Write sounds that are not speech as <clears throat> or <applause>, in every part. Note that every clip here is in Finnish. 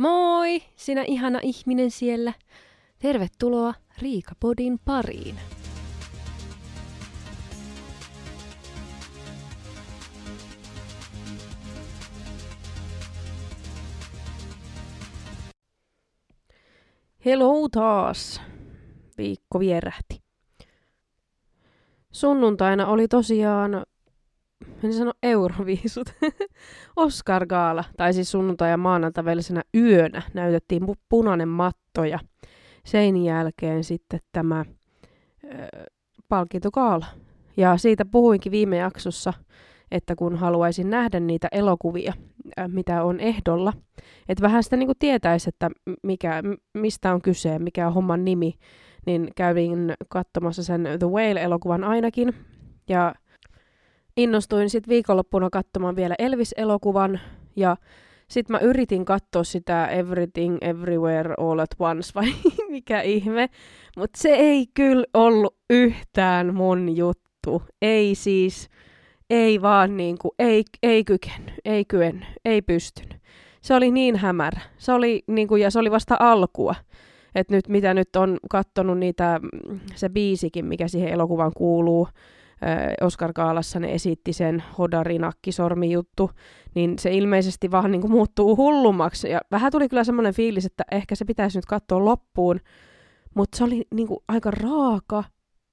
Moi, sinä ihana ihminen siellä. Tervetuloa Riikapodin pariin. Hello taas. Viikko vierähti. Sunnuntaina oli tosiaan en sano Euroviisut, <laughs> Oscar Gaala, tai siis sunnuntai- ja maanantai yönä näytettiin punainen matto ja sen jälkeen sitten tämä ö, palkintokaala. Ja siitä puhuinkin viime jaksossa, että kun haluaisin nähdä niitä elokuvia, mitä on ehdolla, että vähän sitä niin tietäisi, että mikä, mistä on kyse, mikä on homman nimi, niin kävin katsomassa sen The Whale-elokuvan ainakin, ja innostuin sitten viikonloppuna katsomaan vielä Elvis-elokuvan ja sitten mä yritin katsoa sitä Everything Everywhere All at Once <laughs> vai mikä ihme, mutta se ei kyllä ollut yhtään mun juttu. Ei siis, ei vaan niinku, ei, ei kykennyt, ei kyennyt, ei pystynyt. Se oli niin hämärä. Se oli niinku, ja se oli vasta alkua. Et nyt mitä nyt on kattonut niitä, se biisikin, mikä siihen elokuvaan kuuluu, Oscar Kaalassa ne esitti sen hodarinakkisormi juttu, niin se ilmeisesti vaan niin kuin muuttuu hullummaksi. Ja vähän tuli kyllä semmoinen fiilis, että ehkä se pitäisi nyt katsoa loppuun, mutta se oli niin kuin aika raaka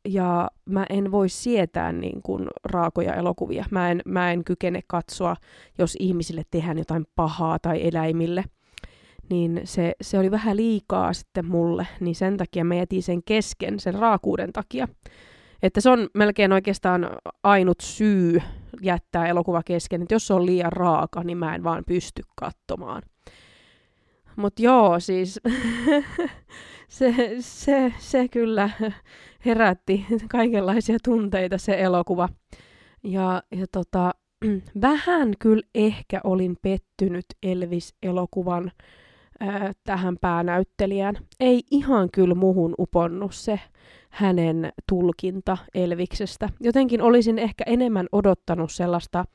ja mä en voi sietää niin kuin raakoja elokuvia. Mä en, mä en kykene katsoa, jos ihmisille tehdään jotain pahaa tai eläimille. Niin se, se oli vähän liikaa sitten mulle, niin sen takia mä jätin sen kesken, sen raakuuden takia. Että se on melkein oikeastaan ainut syy jättää elokuva kesken, että jos se on liian raaka, niin mä en vaan pysty katsomaan. Mutta joo, siis <laughs> se, se, se kyllä herätti kaikenlaisia tunteita se elokuva. Ja, ja tota, <clears throat> vähän kyllä ehkä olin pettynyt Elvis-elokuvan tähän päänäyttelijään. Ei ihan kyllä muhun uponnut se hänen tulkinta Elviksestä. Jotenkin olisin ehkä enemmän odottanut sellaista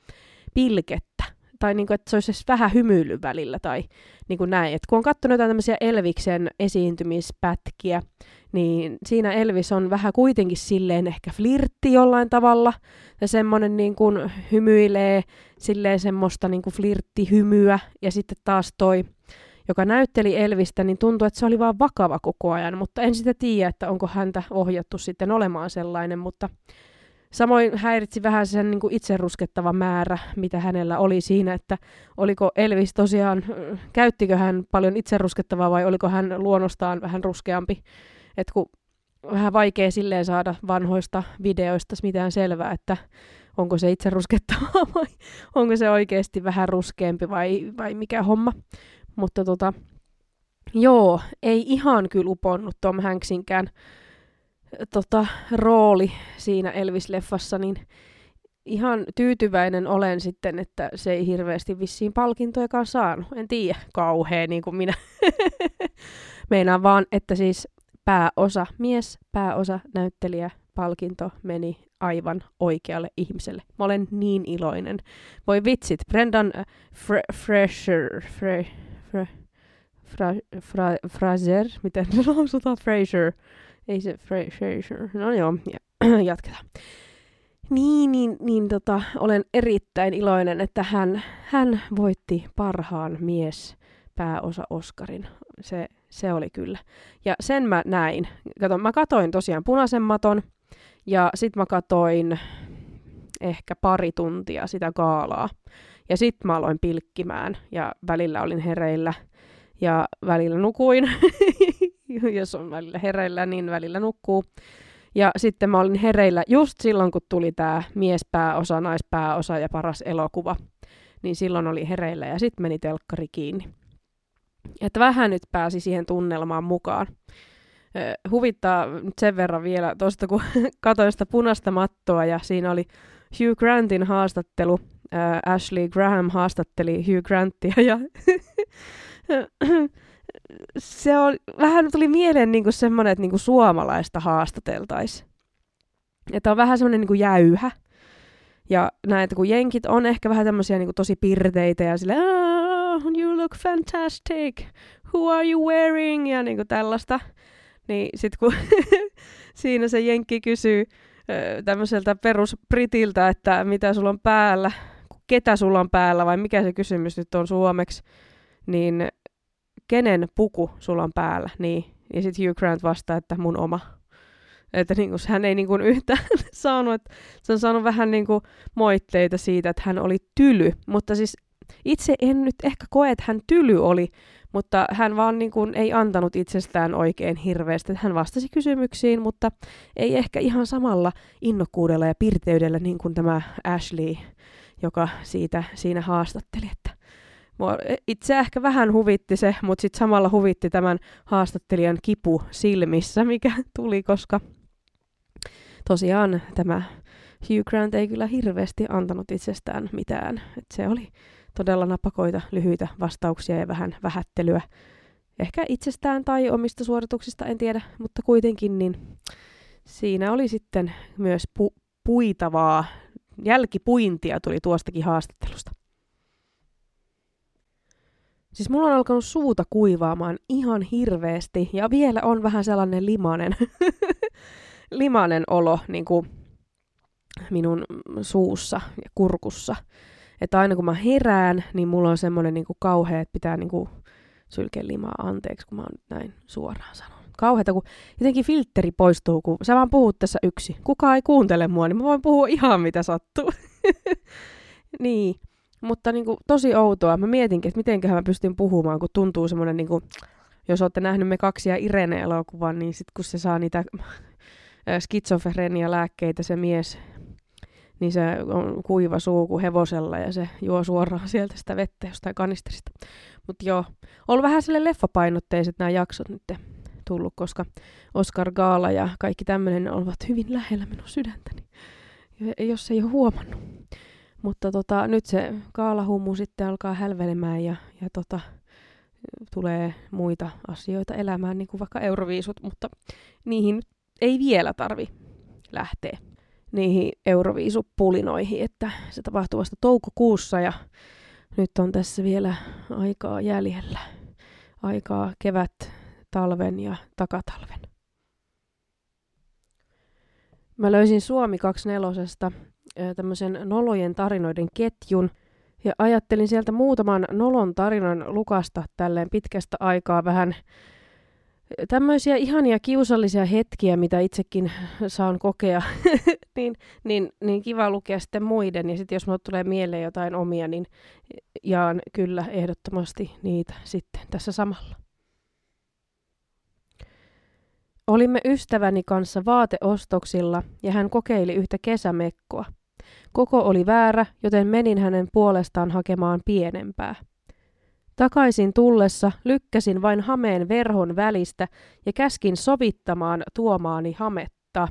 pilkettä, tai niin kuin, että se olisi vähän hymyily välillä, tai niin kuin näin. Et kun on katsonut jotain tämmöisiä Elviksen esiintymispätkiä, niin siinä Elvis on vähän kuitenkin silleen ehkä flirtti jollain tavalla, ja semmoinen niin kuin hymyilee silleen semmoista niin kuin flirttihymyä, ja sitten taas toi joka näytteli Elvistä, niin tuntui, että se oli vaan vakava koko ajan, mutta en sitä tiedä, että onko häntä ohjattu sitten olemaan sellainen, mutta samoin häiritsi vähän sen niin kuin itseruskettava määrä, mitä hänellä oli siinä, että oliko Elvis tosiaan, käyttikö hän paljon itseruskettavaa vai oliko hän luonnostaan vähän ruskeampi, että kun vähän vaikea silleen saada vanhoista videoista mitään selvää, että onko se itse ruskettavaa <laughs> vai onko se oikeasti vähän ruskeampi vai, vai mikä homma. Mutta tota, joo, ei ihan kyllä uponnut Tom Hanksinkään tota, rooli siinä Elvis-leffassa, niin ihan tyytyväinen olen sitten, että se ei hirveästi vissiin palkintojakaan saanut. En tiedä, kauhea niin kuin minä. <laughs> Meinaan vaan, että siis pääosa mies, pääosa näyttelijä, palkinto meni aivan oikealle ihmiselle. Mä olen niin iloinen. Voi vitsit, Brendan äh, Fre- Fresher, Fre- Fra, fra, fra, Fraser, miten se lausutaan? Fraser. Ei se Fra, Fraser. No joo, ja, <clears throat> jatketaan. Niin, niin, niin tota, olen erittäin iloinen, että hän, hän voitti parhaan mies pääosa Oscarin. Se, se oli kyllä. Ja sen mä näin. Kato, mä katoin tosiaan punaisen maton ja sit mä katoin ehkä pari tuntia sitä kaalaa. Ja sitten mä aloin pilkkimään ja välillä olin hereillä ja välillä nukuin. <laughs> Jos on välillä hereillä, niin välillä nukkuu. Ja sitten mä olin hereillä just silloin, kun tuli tämä miespääosa, naispääosa ja paras elokuva. Niin silloin oli hereillä ja sitten meni telkkari kiinni. Että vähän nyt pääsi siihen tunnelmaan mukaan. huvittaa sen verran vielä tuosta, kun <laughs> katsoin sitä punaista mattoa ja siinä oli Hugh Grantin haastattelu Ashley Graham haastatteli Hugh Grantia ja <laughs> <clears throat> se on, vähän tuli mieleen niinku semmoinen, että niinku suomalaista haastateltaisiin. Että on vähän semmoinen niinku jäyhä. Ja näitä, kun jenkit on ehkä vähän tämmöisiä niinku tosi pirteitä ja sille, oh, you look fantastic, who are you wearing, ja niin kuin tällaista. Niin sit kun <laughs> siinä se jenkki kysyy tämmöiseltä peruspritiltä, että mitä sulla on päällä, ketä sulla on päällä vai mikä se kysymys nyt on suomeksi, niin kenen puku sulla on päällä, niin. Ja sitten Hugh Grant vastaa, että mun oma. Että niin kuin, hän ei niin kuin yhtään <laughs> saanut, että se on saanut vähän niin kuin moitteita siitä, että hän oli tyly. Mutta siis itse en nyt ehkä koe, että hän tyly oli, mutta hän vaan niin kuin ei antanut itsestään oikein hirveästi. Hän vastasi kysymyksiin, mutta ei ehkä ihan samalla innokkuudella ja pirteydellä niin kuin tämä Ashley, joka siitä siinä haastatteli. Mua itse ehkä vähän huvitti se, mutta sitten samalla huvitti tämän haastattelijan kipu silmissä, <laughs> mikä tuli, koska tosiaan tämä Hugh Grant ei kyllä hirveästi antanut itsestään mitään. Et se oli todella napakoita, lyhyitä vastauksia ja vähän vähättelyä. Ehkä itsestään tai omista suorituksista, en tiedä, mutta kuitenkin niin siinä oli sitten myös pu- puitavaa, jälkipuintia tuli tuostakin haastattelusta. Siis mulla on alkanut suuta kuivaamaan ihan hirveästi ja vielä on vähän sellainen limanen, <laughs> limanen olo niin kuin minun suussa ja kurkussa. Että aina kun mä herään, niin mulla on semmoinen niin kauhea, että pitää niin kuin sylkeä limaa anteeksi, kun mä oon näin suoraan sanonut. Kauheeta, kun jotenkin filtteri poistuu, kun sä vaan puhut tässä yksi. Kuka ei kuuntele mua, niin mä voin puhua ihan mitä sattuu. <laughs> niin. Mutta niin kuin, tosi outoa. Mä mietinkin, että miten mä pystyn puhumaan, kun tuntuu semmoinen, niin kuin, jos olette nähnyt me kaksi ja Irene-elokuvan, niin sitten kun se saa niitä skitsofrenia lääkkeitä se mies, niin se on kuiva suu kuin hevosella ja se juo suoraan sieltä sitä vettä jostain kanisterista. Mutta joo, ollut vähän sille leffapainotteiset nämä jaksot nyt tullut, koska Oscar Gaala ja kaikki tämmöinen ovat hyvin lähellä minun sydäntäni, jos ei ole huomannut. Mutta tota, nyt se kaalahummu sitten alkaa hälvelemään ja, ja tota, tulee muita asioita elämään, niin kuin vaikka euroviisut, mutta niihin ei vielä tarvi lähteä niihin euroviisupulinoihin, että se tapahtuu vasta toukokuussa ja nyt on tässä vielä aikaa jäljellä. Aikaa kevät, talven ja takatalven. Mä löysin Suomi 24 tämmöisen nolojen tarinoiden ketjun. Ja ajattelin sieltä muutaman nolon tarinan lukasta tälleen pitkästä aikaa vähän tämmöisiä ihania kiusallisia hetkiä, mitä itsekin saan kokea, <laughs> niin, niin, niin kiva lukea sitten muiden. Ja sitten jos mulle tulee mieleen jotain omia, niin jaan kyllä ehdottomasti niitä sitten tässä samalla. Olimme ystäväni kanssa vaateostoksilla ja hän kokeili yhtä kesämekkoa. Koko oli väärä, joten menin hänen puolestaan hakemaan pienempää. Takaisin tullessa lykkäsin vain hameen verhon välistä ja käskin sovittamaan tuomaani hametta.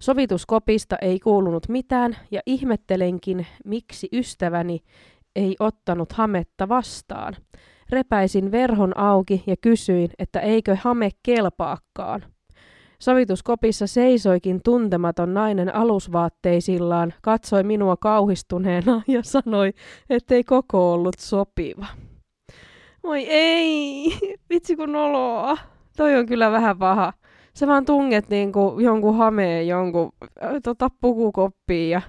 Sovituskopista ei kuulunut mitään ja ihmettelenkin, miksi ystäväni ei ottanut hametta vastaan. Repäisin verhon auki ja kysyin, että eikö hame kelpaakaan. Sovituskopissa seisoikin tuntematon nainen alusvaatteisillaan, katsoi minua kauhistuneena ja sanoi, ettei koko ollut sopiva. Moi ei, vitsi kun noloa. Toi on kyllä vähän paha. Sä vaan tunget niinku jonkun hameen jonkun tota, pukukoppiin ja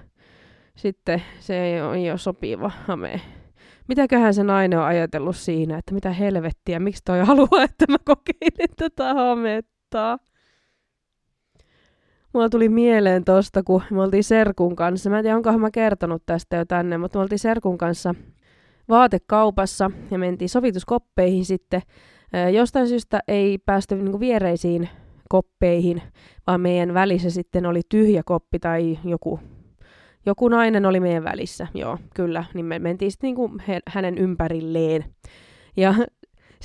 sitten se ei ole, ole sopiva hame. Mitäköhän se nainen on ajatellut siinä, että mitä helvettiä, miksi toi haluaa, että mä kokeilen tätä hametta? Mulla tuli mieleen tosta, kun me oltiin Serkun kanssa. Mä en tiedä, onkohan mä kertonut tästä jo tänne, mutta me oltiin Serkun kanssa vaatekaupassa ja mentiin sovituskoppeihin sitten. Jostain syystä ei päästy niinku viereisiin koppeihin, vaan meidän välissä sitten oli tyhjä koppi tai joku, joku nainen oli meidän välissä. Joo, kyllä, niin me mentiin sitten niinku hänen ympärilleen. Ja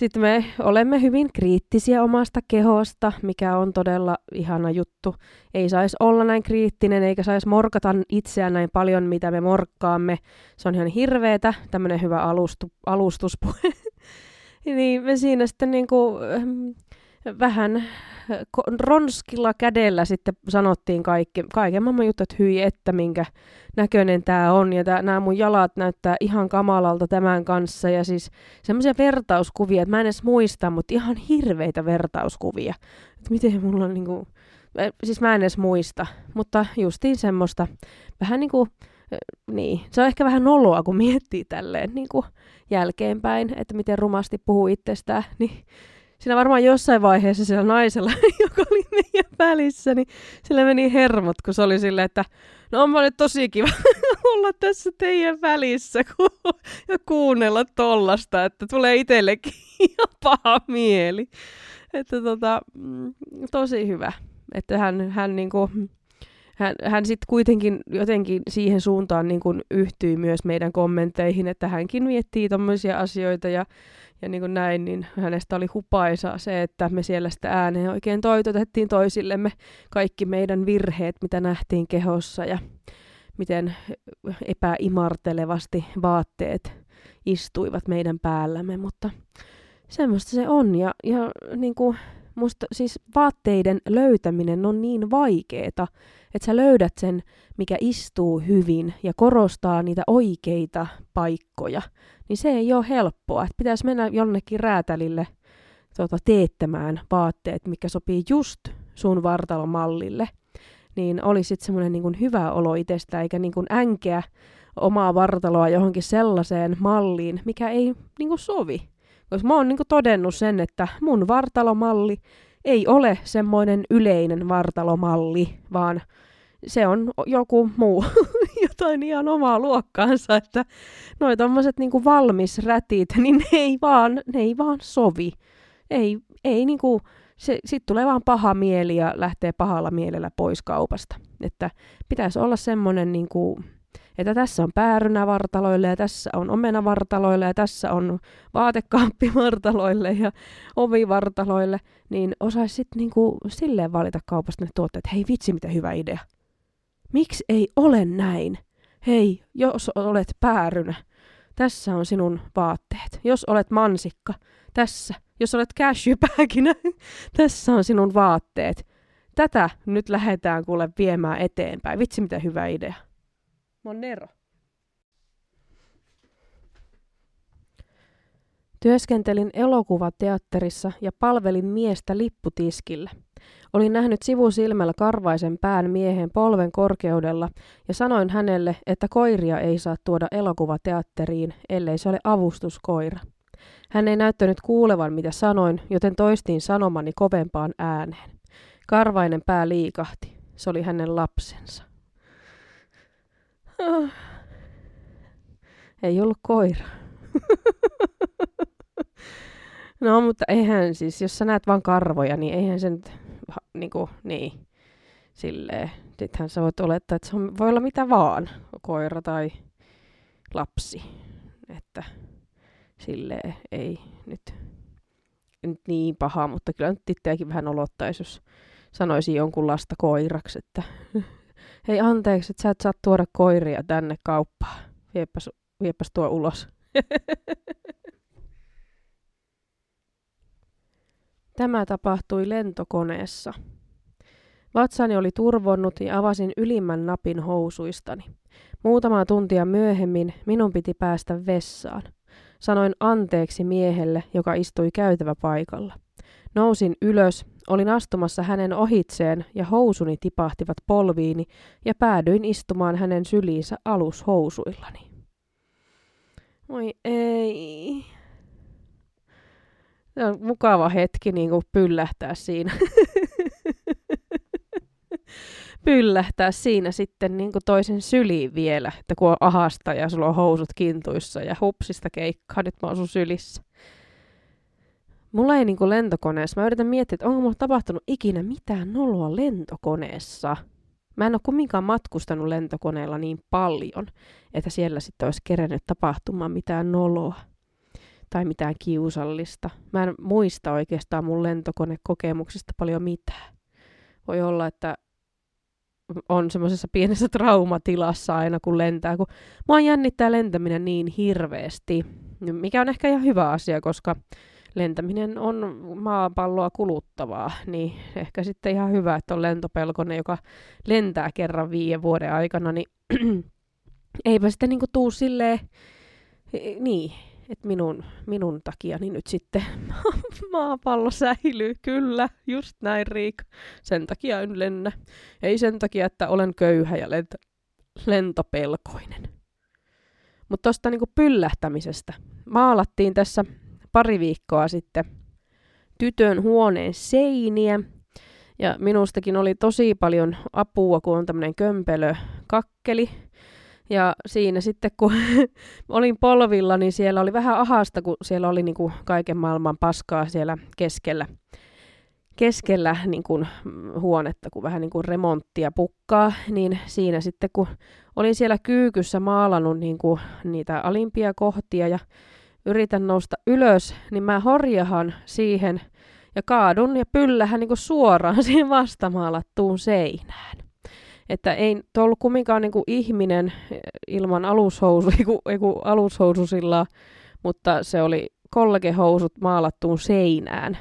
sitten me olemme hyvin kriittisiä omasta kehosta, mikä on todella ihana juttu. Ei saisi olla näin kriittinen, eikä saisi morkata itseään näin paljon, mitä me morkkaamme. Se on ihan hirveetä, tämmöinen hyvä alustu, alustuspuhe. <laughs> niin me siinä sitten niinku, vähän ronskilla kädellä sitten sanottiin kaikki, kaiken maailman juttu, että hyi, että minkä näköinen tämä on, ja nämä mun jalat näyttää ihan kamalalta tämän kanssa, ja siis semmoisia vertauskuvia, että mä en edes muista, mutta ihan hirveitä vertauskuvia, että miten mulla on niinku, siis mä en edes muista, mutta justiin semmoista, vähän niinku, niin, se on ehkä vähän noloa, kun miettii tälleen niin kuin jälkeenpäin, että miten rumasti puhuu itsestään, <laughs> niin siinä varmaan jossain vaiheessa sillä naisella, <laughs> joka oli meidän välissä, niin sillä meni hermot, kun se oli silleen, että no on nyt tosi kiva <laughs> olla tässä teidän välissä <laughs> ja kuunnella tollasta, että tulee itsellekin ihan paha mieli. Että tota, mm, tosi hyvä, että hän, hän niinku, hän, hän sitten kuitenkin jotenkin siihen suuntaan niin kuin yhtyi myös meidän kommentteihin, että hänkin miettii tämmöisiä asioita ja, ja niin kuin näin, niin hänestä oli hupaisaa se, että me siellä sitä ääneen oikein toitotettiin toisillemme. Kaikki meidän virheet, mitä nähtiin kehossa ja miten epäimartelevasti vaatteet istuivat meidän päällämme, mutta semmoista se on. Ja, ja niin kuin musta siis vaatteiden löytäminen on niin vaikeeta, että sä löydät sen, mikä istuu hyvin ja korostaa niitä oikeita paikkoja, niin se ei ole helppoa. Että pitäisi mennä jonnekin räätälille tota, teettämään vaatteet, mikä sopii just sun vartalomallille, niin olisi sitten semmoinen niin hyvä olo itsestä, eikä niin kuin änkeä omaa vartaloa johonkin sellaiseen malliin, mikä ei niin kuin sovi. Koska mä oon niin todennut sen, että mun vartalomalli ei ole semmoinen yleinen vartalomalli, vaan se on joku muu, <laughs> jotain ihan omaa luokkaansa, että noi tommoset niinku valmis rätit, niin ne ei vaan, ne ei vaan sovi. Ei, ei niinku, se, sit tulee vaan paha mieli ja lähtee pahalla mielellä pois kaupasta. Että pitäisi olla semmoinen niinku, että tässä on päärynä vartaloille ja tässä on omena vartaloille ja tässä on vaatekaappi <laughs> vartaloille ja ovi vartaloille, niin osaisi sitten niinku silleen valita kaupasta ne tuotteet, hei vitsi mitä hyvä idea. Miksi ei ole näin? Hei, jos olet päärynä, tässä on sinun vaatteet. Jos olet mansikka, tässä. Jos olet cashewpäkinä, <laughs> tässä on sinun vaatteet. Tätä nyt lähdetään kuule viemään eteenpäin. Vitsi, mitä hyvä idea. Monero. Työskentelin elokuvateatterissa ja palvelin miestä lipputiskillä. Olin nähnyt sivusilmällä karvaisen pään miehen polven korkeudella ja sanoin hänelle, että koiria ei saa tuoda elokuvateatteriin, ellei se ole avustuskoira. Hän ei näyttänyt kuulevan, mitä sanoin, joten toistiin sanomani kovempaan ääneen. Karvainen pää liikahti. Se oli hänen lapsensa. Ah. Ei ollut koira. <laughs> no, mutta eihän siis, jos sä näet vaan karvoja, niin eihän se nyt, niinku, niin, silleen. Sittenhän sä voit olettaa, että se on, voi olla mitä vaan, koira tai lapsi. Että silleen ei nyt, nyt niin paha, mutta kyllä nyt itseäkin vähän olottaisi, jos sanoisi jonkun lasta koiraksi, että <laughs> hei anteeksi, että sä et saa tuoda koiria tänne kauppaan. Viepäs, viepäs tuo ulos. <laughs> Tämä tapahtui lentokoneessa. Vatsani oli turvonnut ja avasin ylimmän napin housuistani. Muutama tuntia myöhemmin minun piti päästä vessaan. Sanoin anteeksi miehelle, joka istui käytävä paikalla. Nousin ylös, olin astumassa hänen ohitseen ja housuni tipahtivat polviini ja päädyin istumaan hänen syliinsä alushousuillani. Oi ei. Se on mukava hetki niin kuin pyllähtää siinä. <laughs> pyllähtää siinä sitten niin kuin toisen syliin vielä, että kun on ahasta ja sulla on housut kintuissa ja hupsista keikkaa, nyt mä oon sun sylissä. Mulla ei niinku lentokoneessa, mä yritän miettiä, että onko mulla tapahtunut ikinä mitään noloa lentokoneessa. Mä en ole kumminkaan matkustanut lentokoneella niin paljon, että siellä sitten olisi kerännyt tapahtumaan mitään noloa tai mitään kiusallista. Mä en muista oikeastaan mun lentokonekokemuksista paljon mitään. Voi olla, että on semmoisessa pienessä traumatilassa aina kun lentää, kun mua jännittää lentäminen niin hirveästi, mikä on ehkä ihan hyvä asia, koska lentäminen on maapalloa kuluttavaa, niin ehkä sitten ihan hyvä, että on lentopelkonen, joka lentää kerran viiden vuoden aikana, niin <clears throat> eipä sitten niinku tuu silleen, niin, että minun, minun takiani nyt sitten <laughs> maapallo säilyy. Kyllä, just näin Riik. Sen takia en lennä. Ei sen takia, että olen köyhä ja lent- lentopelkoinen. Mutta tuosta niinku pyllähtämisestä. Maalattiin tässä pari viikkoa sitten tytön huoneen seiniä. Ja minustakin oli tosi paljon apua, kun on tämmöinen kömpelö kakkeli. Ja siinä sitten, kun <laughs> olin polvilla, niin siellä oli vähän ahasta, kun siellä oli niin kuin kaiken maailman paskaa siellä keskellä, keskellä niin kuin huonetta, kun vähän niin kuin remonttia pukkaa, niin siinä sitten, kun olin siellä kyykyssä maalannut niin kuin niitä alimpia kohtia ja yritän nousta ylös, niin mä horjahan siihen ja kaadun ja pyllähän niin kuin suoraan <laughs> siihen vastamaalattuun seinään. Että ei ollut kumminkaan niin kuin ihminen ilman alushousu, <laughs> ei kun alushoususilla, mutta se oli kollegehousut maalattuun seinään.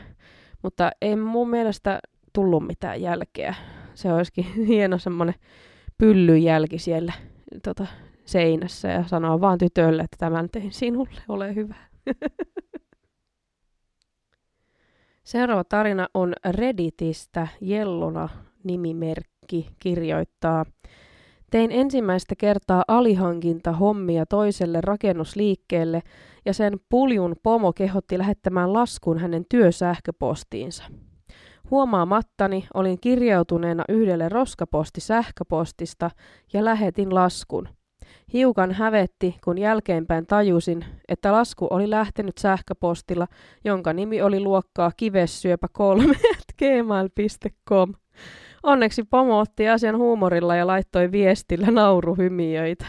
Mutta ei mun mielestä tullut mitään jälkeä. Se olisikin <laughs> hieno semmoinen pyllyjälki siellä tota, seinässä ja sanoa vaan tytölle, että tämän tein sinulle, ole hyvä. <laughs> Seuraava tarina on Redditistä Jellona nimimerkki kirjoittaa. Tein ensimmäistä kertaa alihankinta hommia toiselle rakennusliikkeelle ja sen puljun pomo kehotti lähettämään laskun hänen työsähköpostiinsa. Huomaamattani olin kirjautuneena yhdelle roskaposti sähköpostista ja lähetin laskun – Hiukan hävetti, kun jälkeenpäin tajusin, että lasku oli lähtenyt sähköpostilla, jonka nimi oli luokkaa kivessyöpä 3 gmail.com. Onneksi pomo otti asian huumorilla ja laittoi viestillä nauruhymiöitä.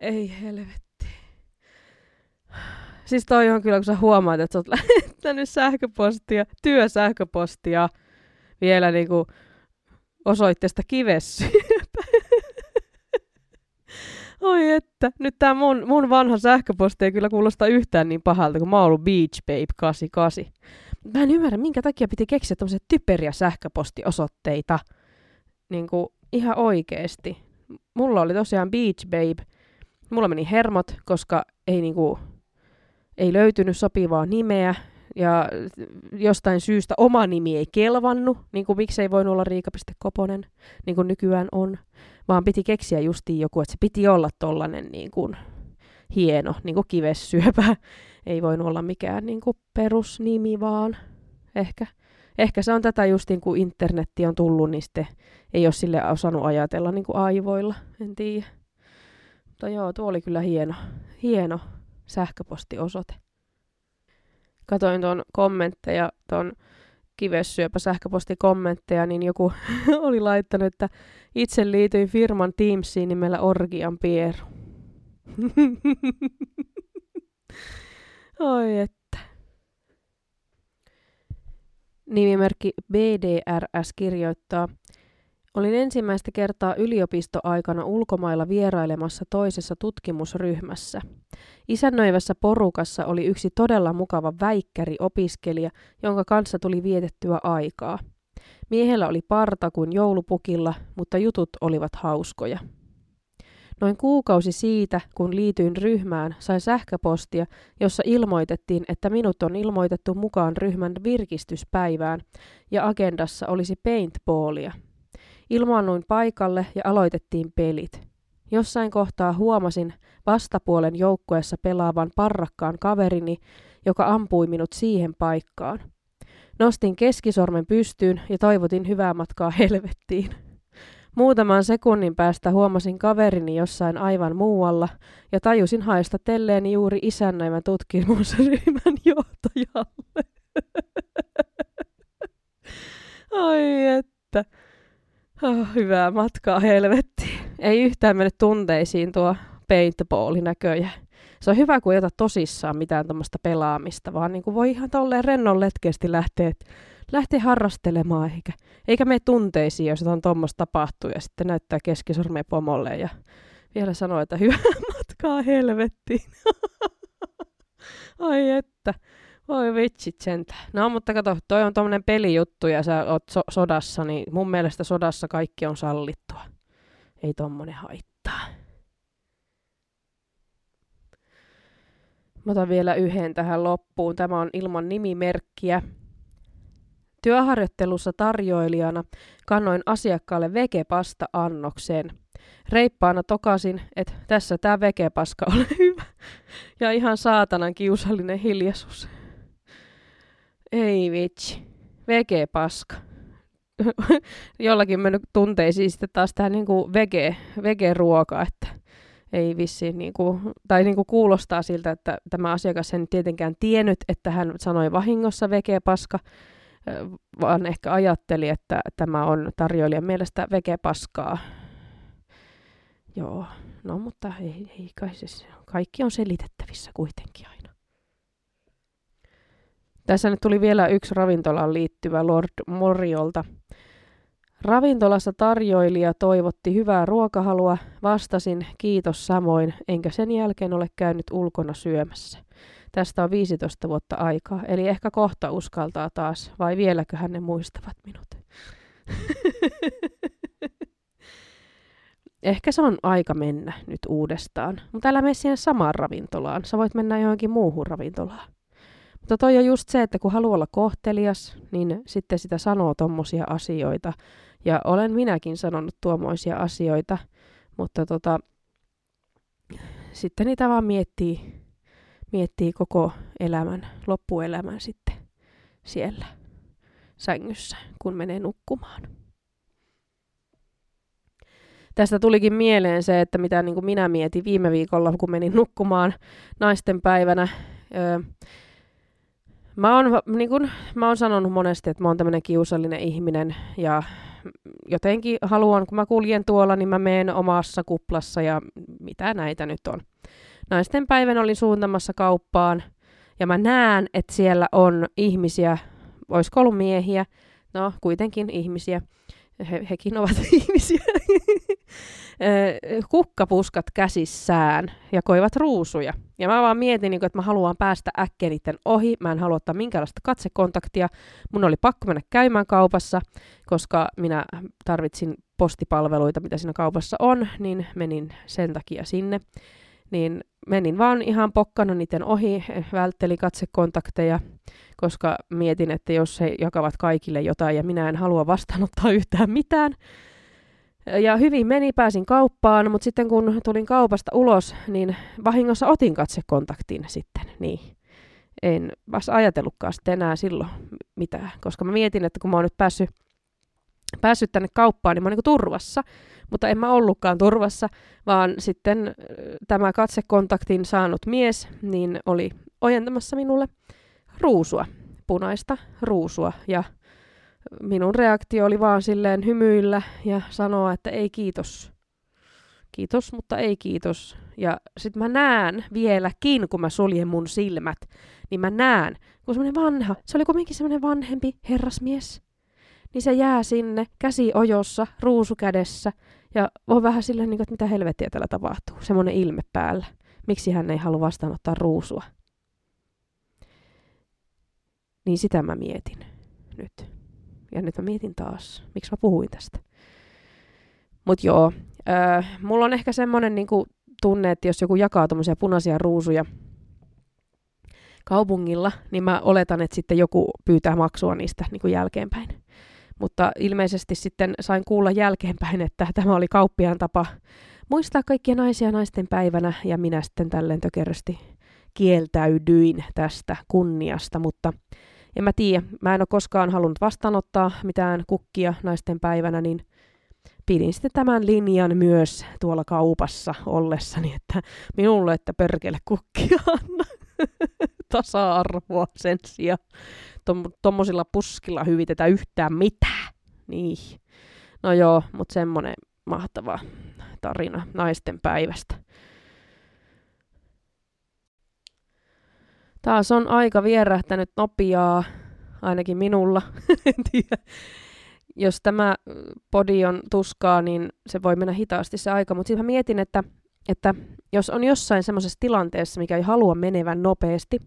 Ei helvetti. Siis toi on kyllä, kun sä huomaat, että sä oot <laughs> lähettänyt sähköpostia, työsähköpostia vielä niinku osoitteesta kivessyöpä. <laughs> Oi että, nyt tää mun, mun vanha sähköposti ei kyllä kuulosta yhtään niin pahalta, kun mä oon ollut Beach Babe 88. Mä en ymmärrä, minkä takia piti keksiä tämmöisiä typeriä sähköpostiosoitteita. Niin kuin ihan oikeesti. Mulla oli tosiaan Beach Babe. Mulla meni hermot, koska ei niinku, ei löytynyt sopivaa nimeä ja jostain syystä oma nimi ei kelvannut, niin kuin miksei voinut olla Riika.koponen, niin kuin nykyään on, vaan piti keksiä justiin joku, että se piti olla tollanen niin kuin hieno, niin kuin kivessyöpä. Ei voinut olla mikään niin kuin perusnimi vaan, ehkä. Ehkä se on tätä justiin, kun internetti on tullut, niin sitten ei ole sille osannut ajatella niin kuin aivoilla, en tiedä. Mutta joo, tuo oli kyllä hieno, hieno sähköpostiosoite katoin tuon kommentteja, tuon kivessyöpä sähköpostikommentteja, niin joku <laughs> oli laittanut, että itse liityin firman Teamsiin nimellä Orgian Pieru. <laughs> Oi että. Nimimerkki BDRS kirjoittaa, Olin ensimmäistä kertaa yliopistoaikana ulkomailla vierailemassa toisessa tutkimusryhmässä. Isännöivässä porukassa oli yksi todella mukava väikkäri opiskelija, jonka kanssa tuli vietettyä aikaa. Miehellä oli parta kuin joulupukilla, mutta jutut olivat hauskoja. Noin kuukausi siitä, kun liityin ryhmään, sain sähköpostia, jossa ilmoitettiin, että minut on ilmoitettu mukaan ryhmän virkistyspäivään ja agendassa olisi paintballia – Ilmaannuin paikalle ja aloitettiin pelit. Jossain kohtaa huomasin vastapuolen joukkueessa pelaavan parrakkaan kaverini, joka ampui minut siihen paikkaan. Nostin keskisormen pystyyn ja toivotin hyvää matkaa helvettiin. Muutaman sekunnin päästä huomasin kaverini jossain aivan muualla ja tajusin haistattelleeni juuri isännöimän tutkimusryhmän johtajalle. Ai että. Oh, hyvää matkaa helvetti. Ei yhtään mennyt tunteisiin tuo paintballi näköjään. Se on hyvä, kun ei ota tosissaan mitään tuommoista pelaamista, vaan niin kuin voi ihan tolleen rennon letkeästi lähteä, lähteä harrastelemaan, eikä, eikä mene tunteisiin, jos on tuommoista tapahtuu, ja sitten näyttää keskisormea pomolle ja vielä sanoo, että hyvää <laughs> matkaa helvettiin. <laughs> Ai että, Voi vitsit sentä. No mutta kato, toi on tommonen pelijuttu ja sä oot so- sodassa, niin mun mielestä sodassa kaikki on sallittua. Ei tommonen haittaa. Mä otan vielä yhden tähän loppuun. Tämä on ilman nimimerkkiä. Työharjoittelussa tarjoilijana kannoin asiakkaalle vegepasta annokseen. Reippaana tokasin, että tässä tää vegepaska ole <laughs> hyvä. Ja ihan saatanan kiusallinen hiljaisuus. Ei vitsi. Vegepaska. <laughs> Jollakin mennyt tunteisiin sitten taas tää niinku vege, vege-ruoka, että ei vissi, niinku, tai niinku kuulostaa siltä, että tämä asiakas ei tietenkään tiennyt, että hän sanoi vahingossa vegepaska, vaan ehkä ajatteli, että tämä on tarjoilijan mielestä vegepaskaa. Joo, no mutta ei, ei kai se, kaikki on selitettävissä kuitenkin aina. Tässä nyt tuli vielä yksi ravintolaan liittyvä Lord Moriolta. Ravintolassa tarjoilija toivotti hyvää ruokahalua, vastasin kiitos samoin, enkä sen jälkeen ole käynyt ulkona syömässä. Tästä on 15 vuotta aikaa, eli ehkä kohta uskaltaa taas, vai vieläköhän ne muistavat minut. <laughs> ehkä se on aika mennä nyt uudestaan, mutta älä mene siihen samaan ravintolaan, sä voit mennä johonkin muuhun ravintolaan. Mutta toi on just se, että kun haluaa olla kohtelias, niin sitten sitä sanoo tommosia asioita. Ja olen minäkin sanonut tuommoisia asioita, mutta tota, sitten niitä vaan miettii, miettii koko elämän, loppuelämän sitten siellä sängyssä, kun menee nukkumaan. Tästä tulikin mieleen se, että mitä niin kuin minä mietin viime viikolla, kun menin nukkumaan naisten päivänä. Öö, Mä oon, niin kun, mä oon sanonut monesti, että mä oon tämmönen kiusallinen ihminen ja jotenkin haluan, kun mä kuljen tuolla, niin mä menen omassa kuplassa ja mitä näitä nyt on. Naisten päivän olin suuntamassa kauppaan ja mä näen, että siellä on ihmisiä, olisiko ollut miehiä, no kuitenkin ihmisiä, he, hekin ovat <laughs> ihmisiä, kukkapuskat käsissään ja koivat ruusuja. Ja mä vaan mietin, niin että mä haluan päästä äkkiä niiden ohi. Mä en halua ottaa minkäänlaista katsekontaktia. Mun oli pakko mennä käymään kaupassa, koska minä tarvitsin postipalveluita, mitä siinä kaupassa on, niin menin sen takia sinne. Niin menin vaan ihan pokkana niiden ohi, vältteli katsekontakteja, koska mietin, että jos he jakavat kaikille jotain ja minä en halua vastaanottaa <laughs> yhtään mitään, ja hyvin meni, pääsin kauppaan, mutta sitten kun tulin kaupasta ulos, niin vahingossa otin katsekontaktin sitten. Niin en vasta ajatellutkaan sitten enää silloin mitään, koska mä mietin, että kun mä oon nyt päässyt, päässyt tänne kauppaan, niin mä oon niin turvassa, mutta en mä ollutkaan turvassa, vaan sitten tämä katsekontaktin saanut mies niin oli ojentamassa minulle ruusua, punaista ruusua ja minun reaktio oli vaan silleen hymyillä ja sanoa, että ei kiitos. Kiitos, mutta ei kiitos. Ja sit mä näen vieläkin, kun mä suljen mun silmät, niin mä näen, kun semmonen vanha, se oli kuitenkin semmonen vanhempi herrasmies, niin se jää sinne, käsi ojossa, ruusu kädessä, ja on vähän silleen, niin kuin, että mitä helvettiä täällä tapahtuu, semmonen ilme päällä. Miksi hän ei halua vastaanottaa ruusua? Niin sitä mä mietin nyt. Ja nyt mä mietin taas, miksi mä puhuin tästä. Mut joo, äh, mulla on ehkä semmonen niinku tunne, että jos joku jakaa tommosia punaisia ruusuja kaupungilla, niin mä oletan, että sitten joku pyytää maksua niistä niinku jälkeenpäin. Mutta ilmeisesti sitten sain kuulla jälkeenpäin, että tämä oli kauppiaan tapa muistaa kaikkia naisia naisten päivänä, ja minä sitten tälleen tökerösti kieltäydyin tästä kunniasta, mutta en mä tiedä, mä en ole koskaan halunnut vastaanottaa mitään kukkia naisten päivänä, niin pidin sitten tämän linjan myös tuolla kaupassa ollessani, että minulle, että perkele kukkia anna <laughs> tasa-arvoa sen sijaan. Tuommoisilla puskilla hyvitetä yhtään mitään. Niin. No joo, mutta semmonen mahtava tarina naisten päivästä. Taas on aika vierähtänyt nopeaa, ainakin minulla. <laughs> Jos tämä podi on tuskaa, niin se voi mennä hitaasti se aika. Mutta sitten mietin, että, että jos on jossain semmoisessa tilanteessa, mikä ei halua menevän nopeasti,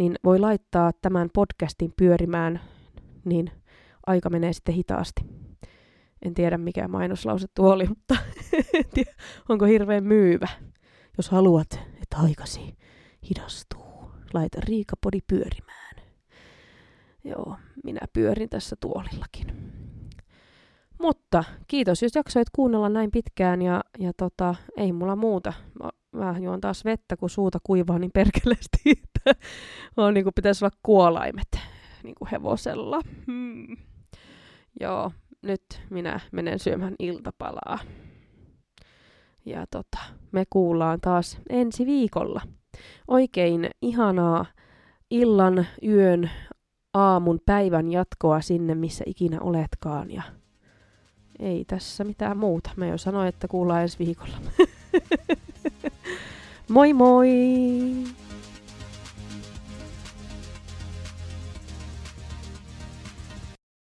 niin voi laittaa tämän podcastin pyörimään, niin aika menee sitten hitaasti. En tiedä mikä mainoslause tuo oli, mutta <laughs> tiedä, onko hirveän myyvä. Jos haluat, että aikasi hidastuu, laita Riikapodi pyörimään. Joo, minä pyörin tässä tuolillakin. Mutta kiitos, jos jaksoit kuunnella näin pitkään ja, ja tota, ei mulla muuta. Mä, mä juon taas vettä, kun suuta kuivaa niin perkeleesti, <laughs> on, niin kuin pitäisi olla kuolaimet niin kuin hevosella. Hmm. Joo, nyt minä menen syömään iltapalaa. Ja tota, me kuullaan taas ensi viikolla. Oikein ihanaa illan, yön, aamun, päivän jatkoa sinne, missä ikinä oletkaan. Ja ei tässä mitään muuta. Mä jo sanoin, että kuullaan ensi viikolla. <laughs> moi moi!